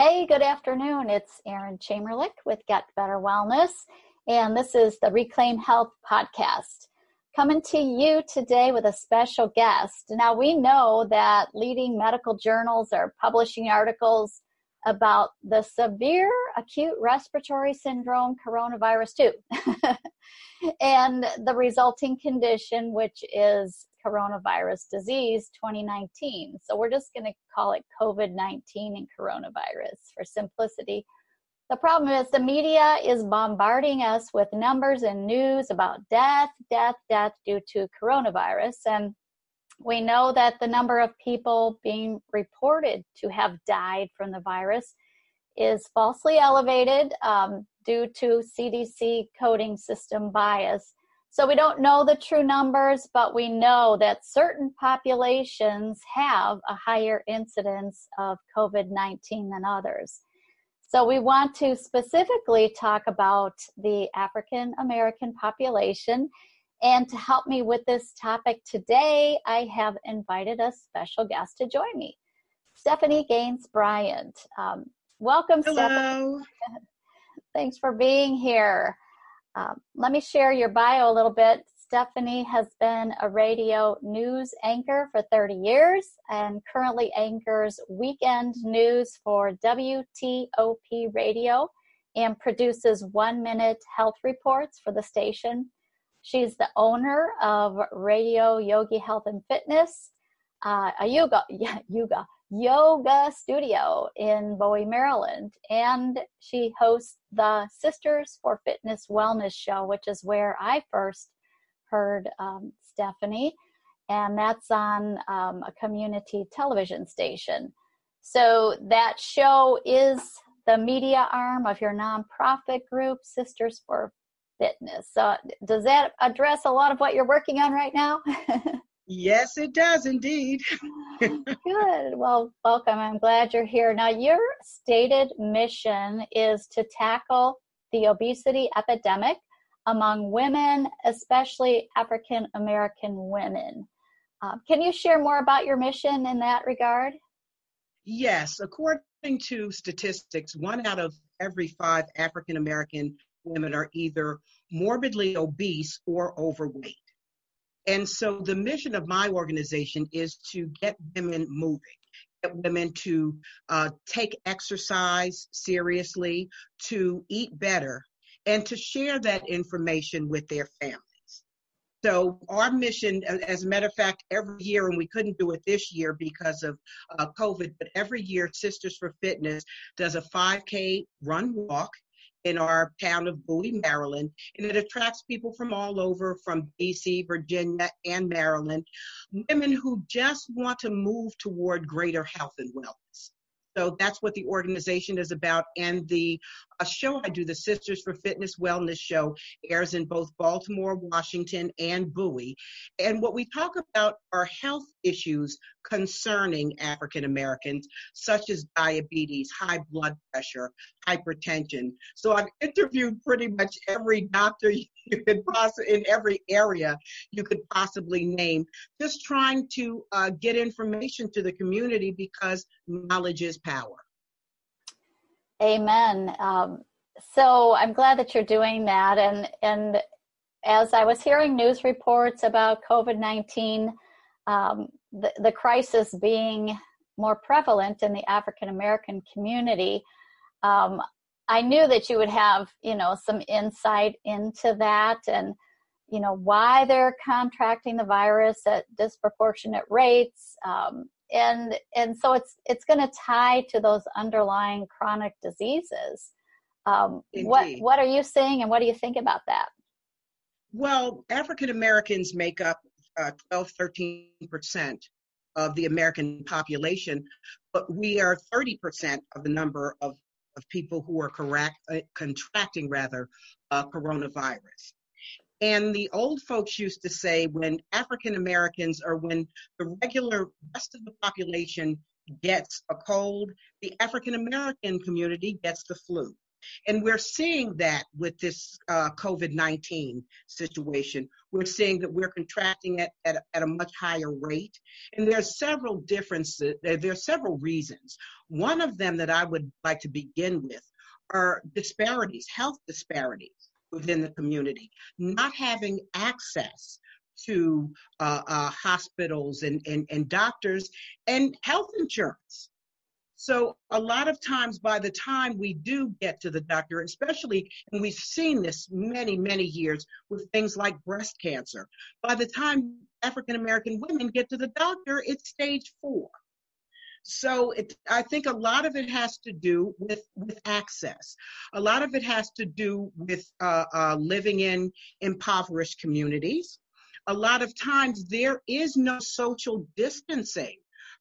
Hey, good afternoon. It's Erin Chamerlik with Get Better Wellness, and this is the Reclaim Health podcast. Coming to you today with a special guest. Now, we know that leading medical journals are publishing articles about the severe acute respiratory syndrome coronavirus 2 and the resulting condition, which is coronavirus disease 2019. So we're just going to call it COVID 19 and coronavirus for simplicity. The problem is the media is bombarding us with numbers and news about death, death, death due to coronavirus. And we know that the number of people being reported to have died from the virus is falsely elevated um, due to CDC coding system bias. So we don't know the true numbers, but we know that certain populations have a higher incidence of COVID 19 than others. So we want to specifically talk about the African American population. And to help me with this topic today, I have invited a special guest to join me, Stephanie Gaines Bryant. Um, welcome, Hello. Stephanie. Thanks for being here. Um, let me share your bio a little bit. Stephanie has been a radio news anchor for 30 years and currently anchors weekend news for WTOP Radio and produces one minute health reports for the station. She's the owner of Radio Yogi Health and Fitness, uh, a yoga, yeah, yoga, yoga studio in Bowie, Maryland. And she hosts the Sisters for Fitness Wellness show, which is where I first heard um, Stephanie. And that's on um, a community television station. So that show is the media arm of your nonprofit group, Sisters for Fitness. So does that address a lot of what you're working on right now? Yes, it does indeed. Good. Well, welcome. I'm glad you're here. Now, your stated mission is to tackle the obesity epidemic among women, especially African American women. Um, can you share more about your mission in that regard? Yes, according to statistics, one out of every five African American women are either morbidly obese or overweight. And so the mission of my organization is to get women moving, get women to uh, take exercise seriously, to eat better, and to share that information with their families. So our mission, as a matter of fact, every year, and we couldn't do it this year because of uh, COVID, but every year, Sisters for Fitness does a 5K run walk in our town of Bowie, Maryland, and it attracts people from all over, from DC, Virginia, and Maryland, women who just want to move toward greater health and wellness. So that's what the organization is about. And the uh, show I do, the Sisters for Fitness Wellness show, airs in both Baltimore, Washington, and Bowie. And what we talk about are health issues concerning African Americans, such as diabetes, high blood pressure, hypertension. So I've interviewed pretty much every doctor you could possibly in every area you could possibly name, just trying to uh, get information to the community because knowledge is power. Amen. Um, so I'm glad that you're doing that, and and as I was hearing news reports about COVID 19, um, the, the crisis being more prevalent in the African American community, um, I knew that you would have, you know, some insight into that and, you know, why they're contracting the virus at disproportionate rates. Um, and and so it's it's going to tie to those underlying chronic diseases. Um, what what are you seeing, and what do you think about that? Well, African Americans make up uh, 12, 13 percent of the American population, but we are 30 percent of the number of of people who are correct, uh, contracting rather uh, coronavirus. And the old folks used to say when African Americans or when the regular rest of the population gets a cold, the African American community gets the flu. And we're seeing that with this uh, COVID 19 situation. We're seeing that we're contracting it at, at a much higher rate. And there's several differences, there are several reasons. One of them that I would like to begin with are disparities, health disparities within the community, not having access to uh, uh, hospitals and, and, and doctors and health insurance. So a lot of times by the time we do get to the doctor, especially, and we've seen this many, many years with things like breast cancer, by the time African American women get to the doctor, it's stage four. So it, I think a lot of it has to do with, with access. A lot of it has to do with uh, uh, living in impoverished communities. A lot of times there is no social distancing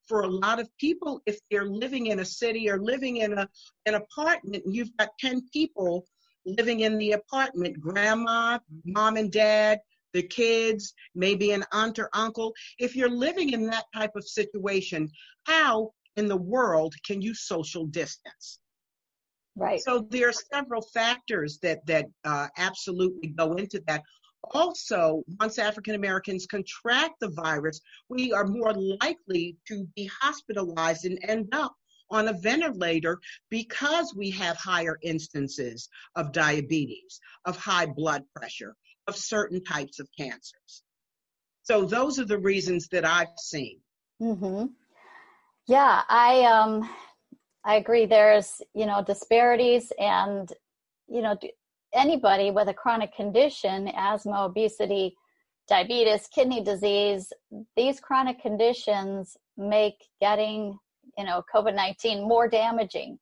for a lot of people if they're living in a city or living in a, an apartment you've got 10 people living in the apartment grandma mom and dad the kids maybe an aunt or uncle. If you're living in that type of situation how in the world can you social distance? Right. So there are several factors that that uh, absolutely go into that. Also, once African Americans contract the virus, we are more likely to be hospitalized and end up on a ventilator because we have higher instances of diabetes, of high blood pressure, of certain types of cancers. So those are the reasons that I've seen. Mm-hmm. Yeah, I um, I agree. There's you know disparities, and you know anybody with a chronic condition, asthma, obesity, diabetes, kidney disease, these chronic conditions make getting, you know, COVID-19 more damaging.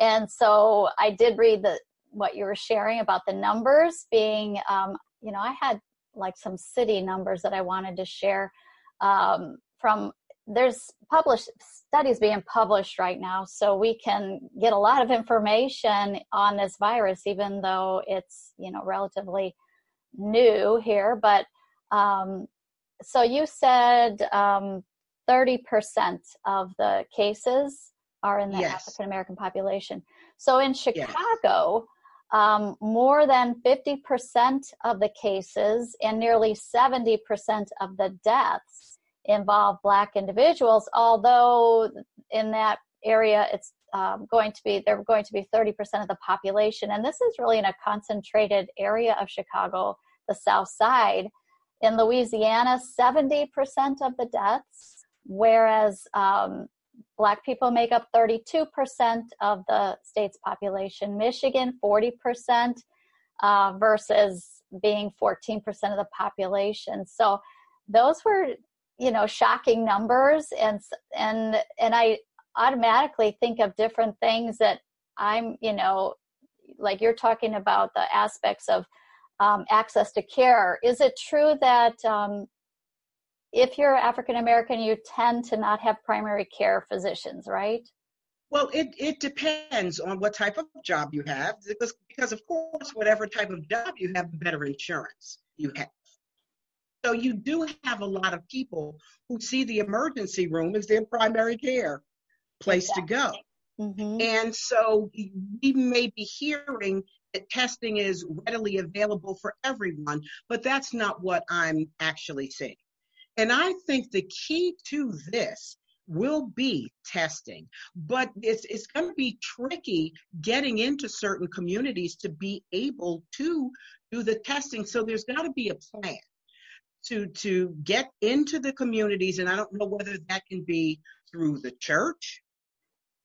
And so I did read the what you were sharing about the numbers being, um, you know, I had like some city numbers that I wanted to share um, from there's published studies being published right now so we can get a lot of information on this virus even though it's you know relatively new here but um, so you said um, 30% of the cases are in the yes. african american population so in chicago. Um, more than 50% of the cases and nearly 70% of the deaths involve black individuals although in that area it's um, going to be they're going to be 30% of the population. And this is really in a concentrated area of chicago the south side. In louisiana 70% of the deaths whereas um, black people make up 32% of the state's population. Michigan 40% uh, versus being 14% of the population. So those were you know shocking numbers. And and and i automatically think of different things that i'm you know like you're talking about the aspects of um, access to care. Is it true that um, if you're african american you tend to not have primary care physicians right well, it, it depends on what type of job you have, because, because of course, whatever type of job you have, the better insurance you have. So you do have a lot of people who see the emergency room as their primary care place exactly. to go. Mm-hmm. And so we may be hearing that testing is readily available for everyone, but that's not what I'm actually seeing. And I think the key to this will be testing, but it's, it's going to be tricky getting into certain communities to be able to do the testing. So there's got to be a plan to to get into the communities and i don't know whether that can be through the church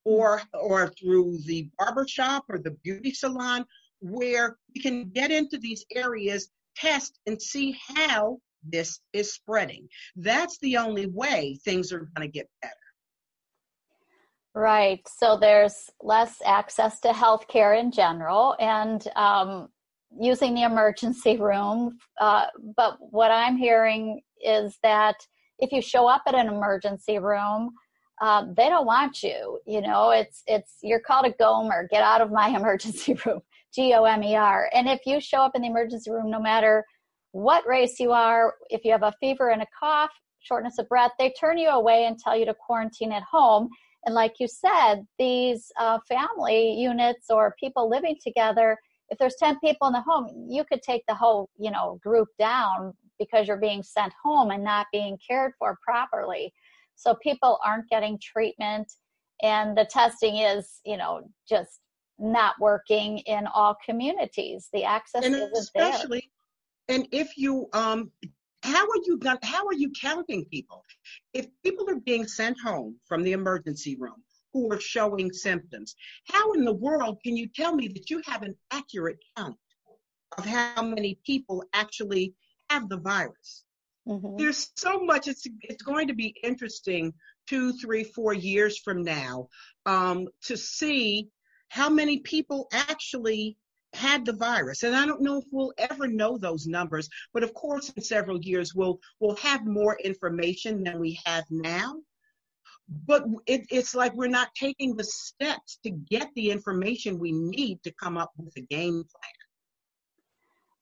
or or through the barber shop or the beauty salon where we can get into these areas test and see how this is spreading that's the only way things are going to get better right so there's less access to health care in general and um, using the emergency room. Uh, but what I'm hearing is that if you show up at an emergency room, uh, they don't want you. You know, it's it's you're called a gomer. Get out of my emergency room. G O M E R. And if you show up in the emergency room, no matter what race you are, if you have a fever and a cough, shortness of breath, they turn you away and tell you to quarantine at home. And like you said, these uh, family units or people living together, if there's 10 people in the home, you could take the whole, you know, group down because you're being sent home and not being cared for properly. So people aren't getting treatment and the testing is, you know, just not working in all communities. The access and isn't especially, there. And if you um how are you going how are you counting people? If people are being sent home from the emergency room who are showing symptoms, how in the world can you tell me that you have an accurate count of how many people actually have the virus? Mm-hmm. There's so much. It's it's going to be interesting two, three, four years from now um, to see how many people actually had the virus. And I don't know if we'll ever know those numbers, but of course, in several years, we'll we'll have more information than we have now. But it, it's like we're not taking the steps to get the information we need to come up with a game plan.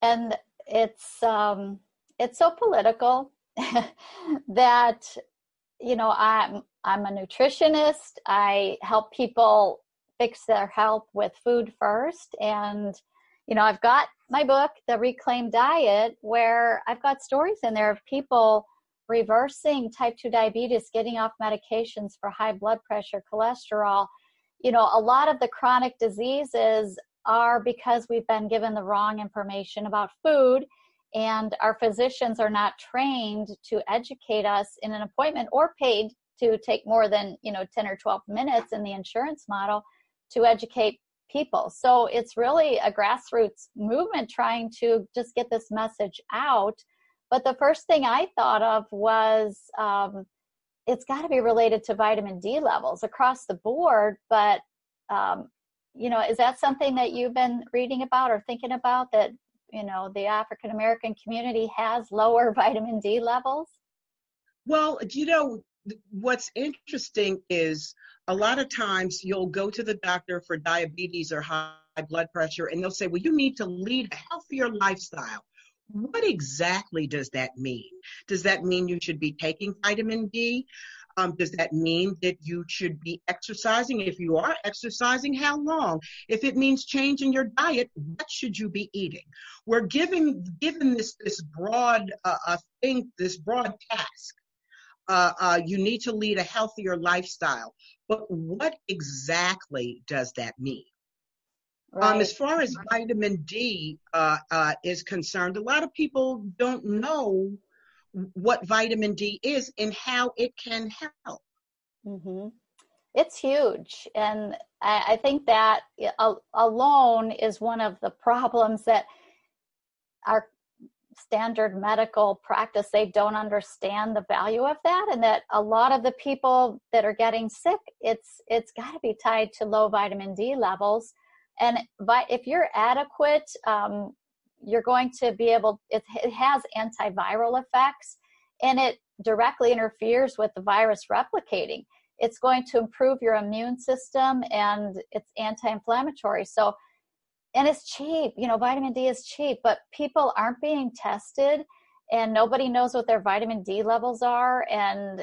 And it's um, it's so political that you know i'm i'm a nutritionist i help people fix their health with food first. And you know i've got my book the reclaim diet where i've got stories in there of people reversing type 2 diabetes getting off medications for high blood pressure cholesterol. You know a lot of the chronic diseases are because we've been given the wrong information about food and our physicians are not trained to educate us in an appointment or paid to take more than you know 10 or 12 minutes in the insurance model to educate people. So it's really a grassroots movement trying to just get this message out. But the first thing i thought of was um, it's got to be related to vitamin d levels across the board but um, you know is that something that you've been reading about or thinking about that you know the african american community has lower vitamin d levels? Well you know what's interesting is a lot of times you'll go to the doctor for diabetes or high blood pressure and they'll say well you need to lead a healthier lifestyle what exactly does that mean does that mean you should be taking vitamin d um, does that mean that you should be exercising? If you are exercising, how long? If it means changing your diet, what should you be eating? We're giving given this this broad uh, uh, thing, this broad task. Uh, uh, you need to lead a healthier lifestyle. But what exactly does that mean? Right. Um, as far as vitamin D uh, uh, is concerned, a lot of people don't know what vitamin D is and how it can help. Mm-hmm. It's huge. And I, I think that alone is one of the problems that our standard medical practice they don't understand the value of that and that a lot of the people that are getting sick it's it's got to be tied to low vitamin d levels. And but if you're adequate um, you're going to be able it, it has antiviral effects and it directly interferes with the virus replicating. It's going to improve your immune system and it's anti-inflammatory. So and it's cheap you know vitamin d is cheap but people aren't being tested and nobody knows what their vitamin d levels are and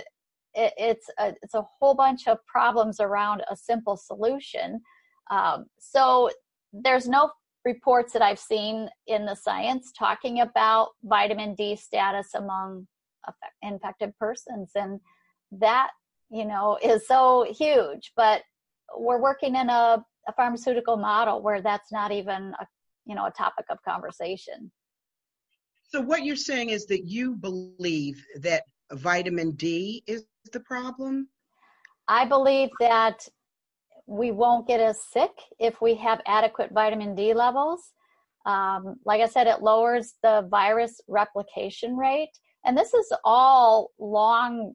it, it's a, it's a whole bunch of problems around a simple solution um, so there's no reports that I've seen in the science talking about vitamin D status among infected persons. And that, you know, is so huge. But we're working in a, a pharmaceutical model where that's not even a, you know, a topic of conversation. So what you're saying is that you believe that vitamin D is the problem? I believe that we won't get as sick if we have adequate vitamin D levels. Um, like I said, it lowers the virus replication rate. And this is all long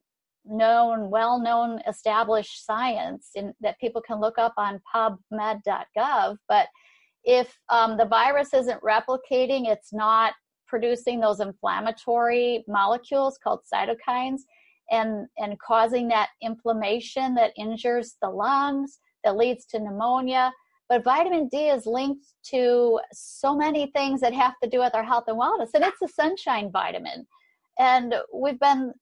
known, well known, established science in, that people can look up on pubmed.gov. But if um, the virus isn't replicating, it's not producing those inflammatory molecules called cytokines and, and causing that inflammation that injures the lungs that leads to pneumonia. But vitamin D is linked to so many things that have to do with our health and wellness, and it's a sunshine vitamin. And we've been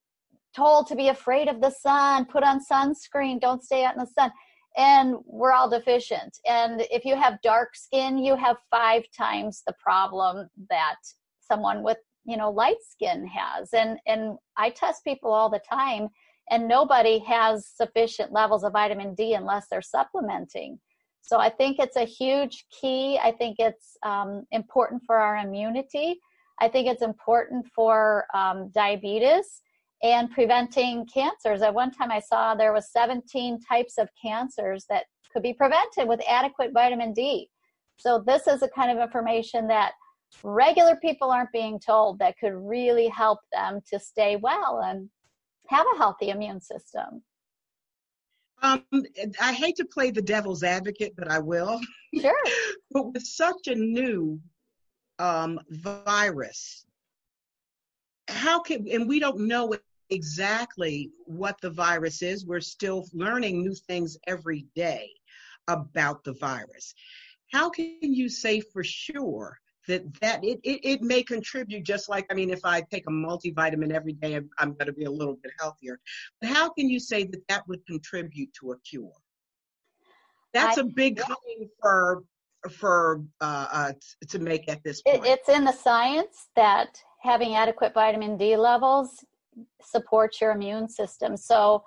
told to be afraid of the sun, put on sunscreen, don't stay out in the sun. And we're all deficient. And if you have dark skin, you have five times the problem that someone with, you know, light skin has. And and I test people all the time and nobody has sufficient levels of vitamin D unless they're supplementing. So I think it's a huge key. I think it's um, important for our immunity. I think it's important for um, diabetes and preventing cancers. At one time, I saw there was 17 types of cancers that could be prevented with adequate vitamin D. So this is the kind of information that regular people aren't being told that could really help them to stay well and have a healthy immune system. Um, I hate to play the devil's advocate, but I will. Sure. but with such a new um, virus, how can, and we don't know exactly what the virus is. We're still learning new things every day about the virus. How can you say for sure that that it, it, it may contribute just like i mean if i take a multivitamin every day i'm, I'm going to be a little bit healthier but how can you say that that would contribute to a cure that's I, a big claim for for uh, uh, to make at this point. It's in the science that having adequate vitamin D levels supports your immune system. So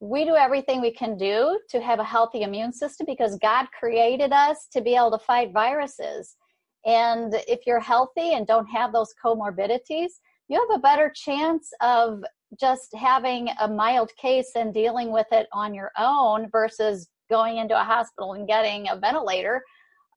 we do everything we can do to have a healthy immune system because God created us to be able to fight viruses. And if you're healthy and don't have those comorbidities, you have a better chance of just having a mild case and dealing with it on your own versus going into a hospital and getting a ventilator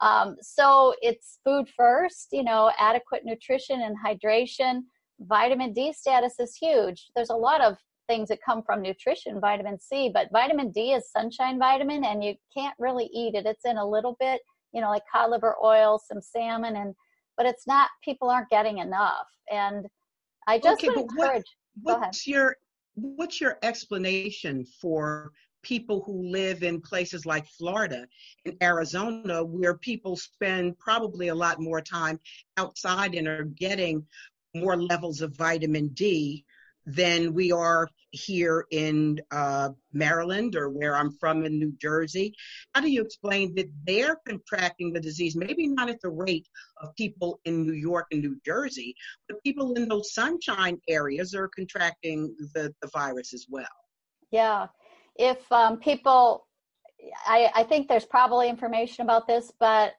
um, so it's food first, you know, adequate nutrition and hydration. Vitamin D status is huge. There's a lot of things that come from nutrition, vitamin C, but vitamin D is sunshine vitamin and you can't really eat it. It's in a little bit, you know, like cod liver oil, some salmon, and but it's not, people aren't getting enough. And I just okay, would encourage. What, what's your what's your explanation for people who live in places like Florida and Arizona, where people spend probably a lot more time outside and are getting more levels of vitamin D than we are here in uh, Maryland or where I'm from in New Jersey. How do you explain that they're contracting the disease, maybe not at the rate of people in New York and New Jersey, but people in those sunshine areas are contracting the, the virus as well? Yeah, if um, people, I, I think there's probably information about this, but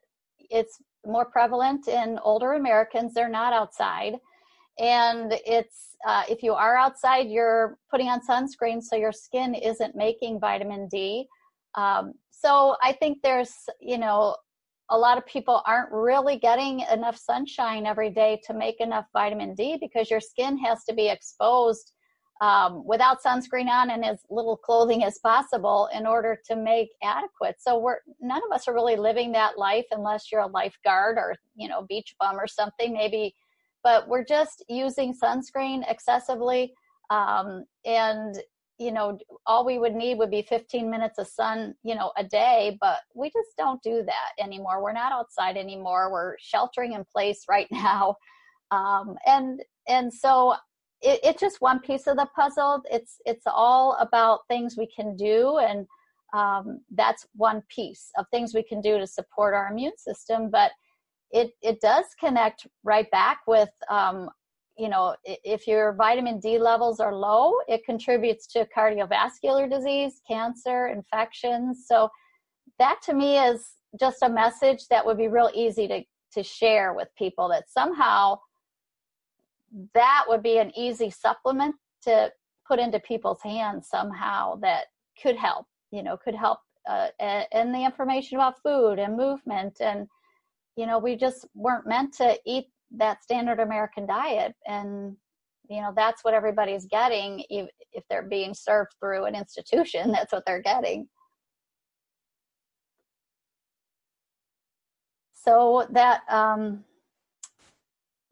it's more prevalent in older Americans. They're not outside. And it's, uh, if you are outside, you're putting on sunscreen so your skin isn't making vitamin D. Um, so I think there's, you know, a lot of people aren't really getting enough sunshine every day to make enough vitamin D because your skin has to be exposed um, without sunscreen on and as little clothing as possible in order to make adequate. So we're none of us are really living that life unless you're a lifeguard or you know beach bum or something maybe. But we're just using sunscreen excessively, um, and you know all we would need would be 15 minutes of sun you know a day but we just don't do that anymore we're not outside anymore we're sheltering in place right now um, and and so it, it's just one piece of the puzzle. It's it's all about things we can do, and um, that's one piece of things we can do to support our immune system. But it it does connect right back with um, you know if your vitamin D levels are low, it contributes to cardiovascular disease, cancer, infections. So that to me is just a message that would be real easy to to share with people that somehow that would be an easy supplement to put into people's hands somehow that could help you know could help uh, and the information about food and movement. And you know we just weren't meant to eat that standard american diet. And you know that's what everybody's getting if, if they're being served through an institution. That's what they're getting. So that um,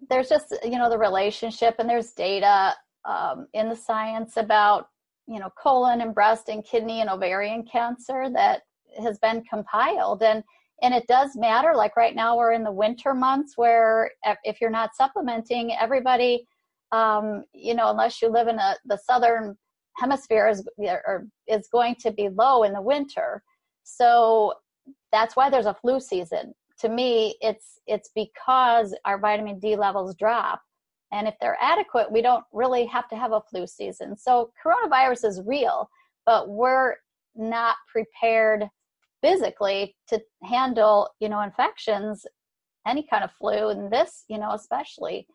there's just you know the relationship and there's data um, in the science about you know colon and breast and kidney and ovarian cancer that has been compiled and and it does matter like right now we're in the winter months where if you're not supplementing everybody um, you know unless you live in a, the southern hemisphere is or is going to be low in the winter. So that's why there's a flu season. To me, it's it's because our vitamin D levels drop. And if they're adequate, we don't really have to have a flu season. So coronavirus is real, but we're not prepared physically to handle, you know, infections, any kind of flu and this, you know, especially.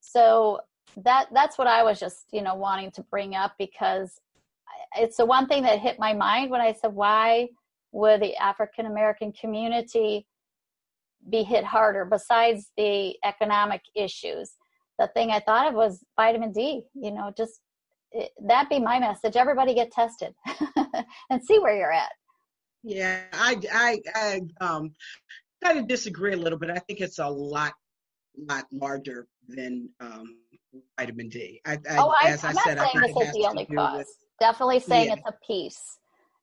So that that's what I was just you know wanting to bring up because it's the one thing that hit my mind when I said why would the African American community be hit harder besides the economic issues. The thing I thought of was vitamin D. You know, just it, that be my message. Everybody get tested and see where you're at. Yeah, I I, I um kind of disagree a little bit. I think it's a lot lot larger than um, vitamin D. I, I, oh, I, as am I not said, saying this is the only cause. With, Definitely saying yeah. it's a piece,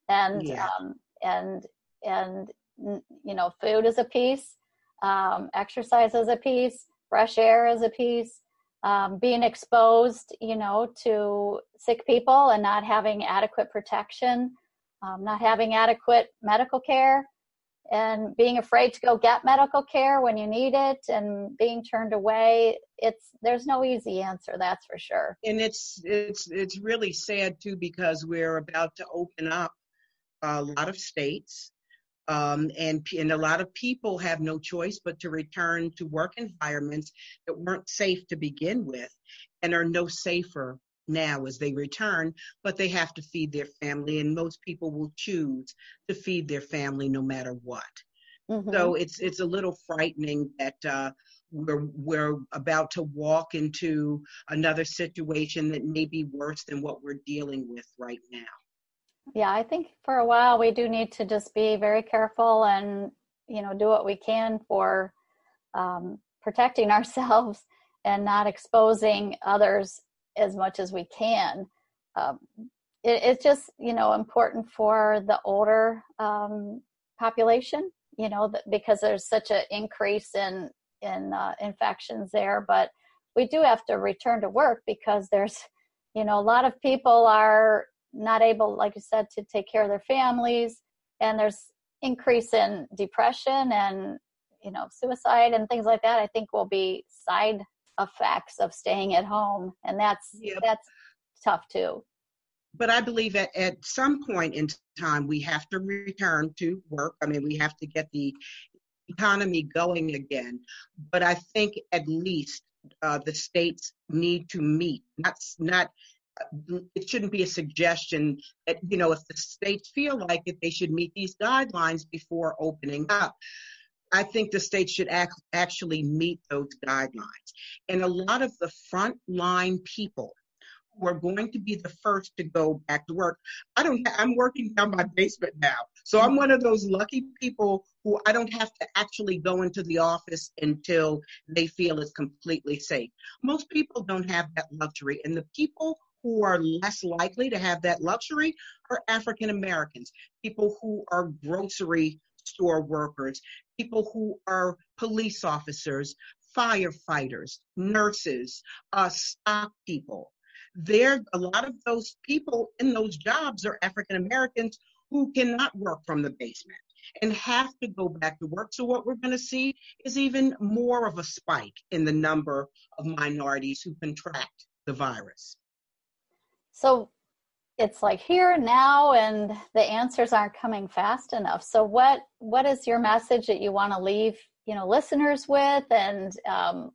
and yeah. um, and and you know, food is a piece, um, exercise is a piece, fresh air is a piece. Um, being exposed, you know, to sick people and not having adequate protection, um, not having adequate medical care, and being afraid to go get medical care when you need it and being turned away it's there's no easy answer that's for sure and it's it's it's really sad too because we're about to open up a lot of states um, and and a lot of people have no choice but to return to work environments that weren't safe to begin with and are no safer now as they return, but they have to feed their family, and most people will choose to feed their family no matter what. Mm-hmm. So it's it's a little frightening that uh, we're we're about to walk into another situation that may be worse than what we're dealing with right now. Yeah, I think for a while we do need to just be very careful and you know do what we can for um, protecting ourselves and not exposing others as much as we can. Um, it, it's just you know important for the older um, population, you know, because there's such an increase in in uh, infections there. But we do have to return to work because there's you know a lot of people are not able, like you said, to take care of their families, and there's increase in depression and you know suicide and things like that. I think will be side effects of staying at home and that's yep. that's tough too but i believe at, at some point in time we have to return to work i mean we have to get the economy going again but i think at least uh, the states need to meet not not it shouldn't be a suggestion that you know if the states feel like it they should meet these guidelines before opening up I think the states should act, actually meet those guidelines. And a lot of the frontline people who are going to be the first to go back to work, I don't. I'm working down my basement now, so I'm one of those lucky people who I don't have to actually go into the office until they feel it's completely safe. Most people don't have that luxury, and the people who are less likely to have that luxury are African Americans, people who are grocery store workers, people who are police officers, firefighters, nurses, uh, stock people. There, a lot of those people in those jobs are African Americans who cannot work from the basement and have to go back to work. So what we're going to see is even more of a spike in the number of minorities who contract the virus. So it's like here now and the answers aren't coming fast enough. So what what is your message that you want to leave you know listeners with? And um,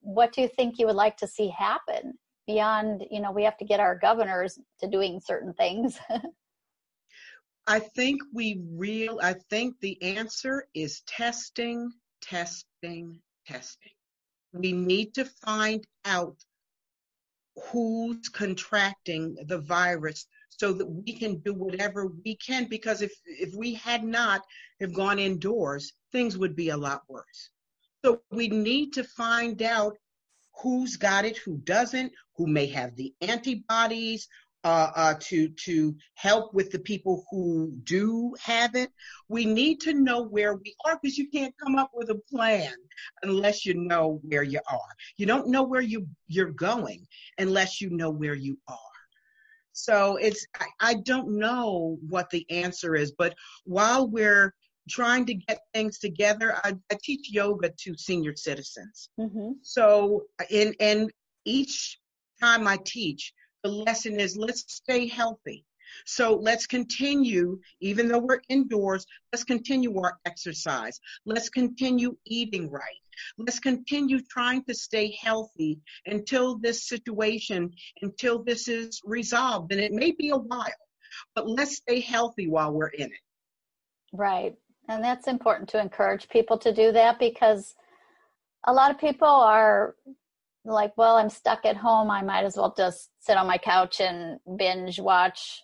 what do you think you would like to see happen beyond you know we have to get our governors to doing certain things? I think we real i think the answer is testing testing testing. We need to find out who's contracting the virus so that we can do whatever we can because if if we had not have gone indoors things would be a lot worse. So we need to find out who's got it who doesn't who may have the antibodies uh, uh, to to help with the people who do have it. We need to know where we are because you can't come up with a plan unless you know where you are. You don't know where you you're going unless you know where you are. So it's, I, I don't know what the answer is, but while we're trying to get things together, I, I teach yoga to senior citizens. Mm-hmm. So, in, and each time I teach, the lesson is let's stay healthy. So let's continue, even though we're indoors, let's continue our exercise. Let's continue eating right. Let's continue trying to stay healthy until this situation, until this is resolved. And it may be a while, but let's stay healthy while we're in it. Right. And that's important to encourage people to do that because a lot of people are like, well, I'm stuck at home. I might as well just sit on my couch and binge watch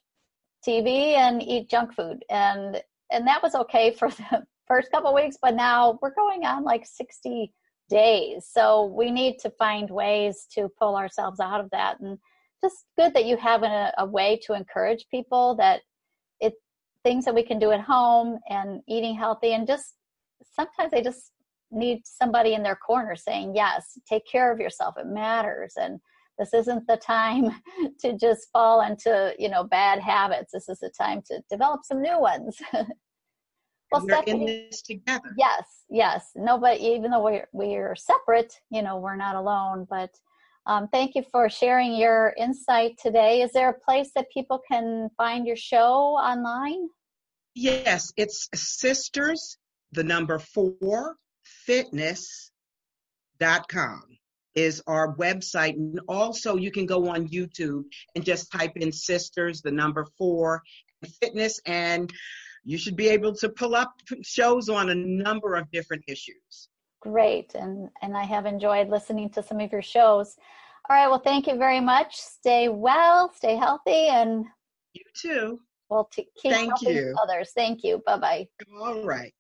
TV and eat junk food. And and that was okay for the first couple weeks, but now we're going on like 60 days. So we need to find ways to pull ourselves out of that. And just good that you have a, a way to encourage people that it things that we can do at home and eating healthy and just sometimes they just need somebody in their corner saying yes take care of yourself. It matters. And this isn't the time to just fall into you know bad habits. This is the time to develop some new ones. Well we're Stephanie, in this together. Yes yes. No but even though we're we're separate you know we're not alone. But um, thank you for sharing your insight today. Is there a place that people can find your show online? Yes it's sisters the number four fitness.com is our website. And also, you can go on YouTube and just type in sisters, the number four, fitness, and you should be able to pull up shows on a number of different issues. Great. And, and I have enjoyed listening to some of your shows. All right. Well, thank you very much. Stay well, stay healthy, and you too. We'll t- keep thank helping you. others. Thank you. Bye bye. All right.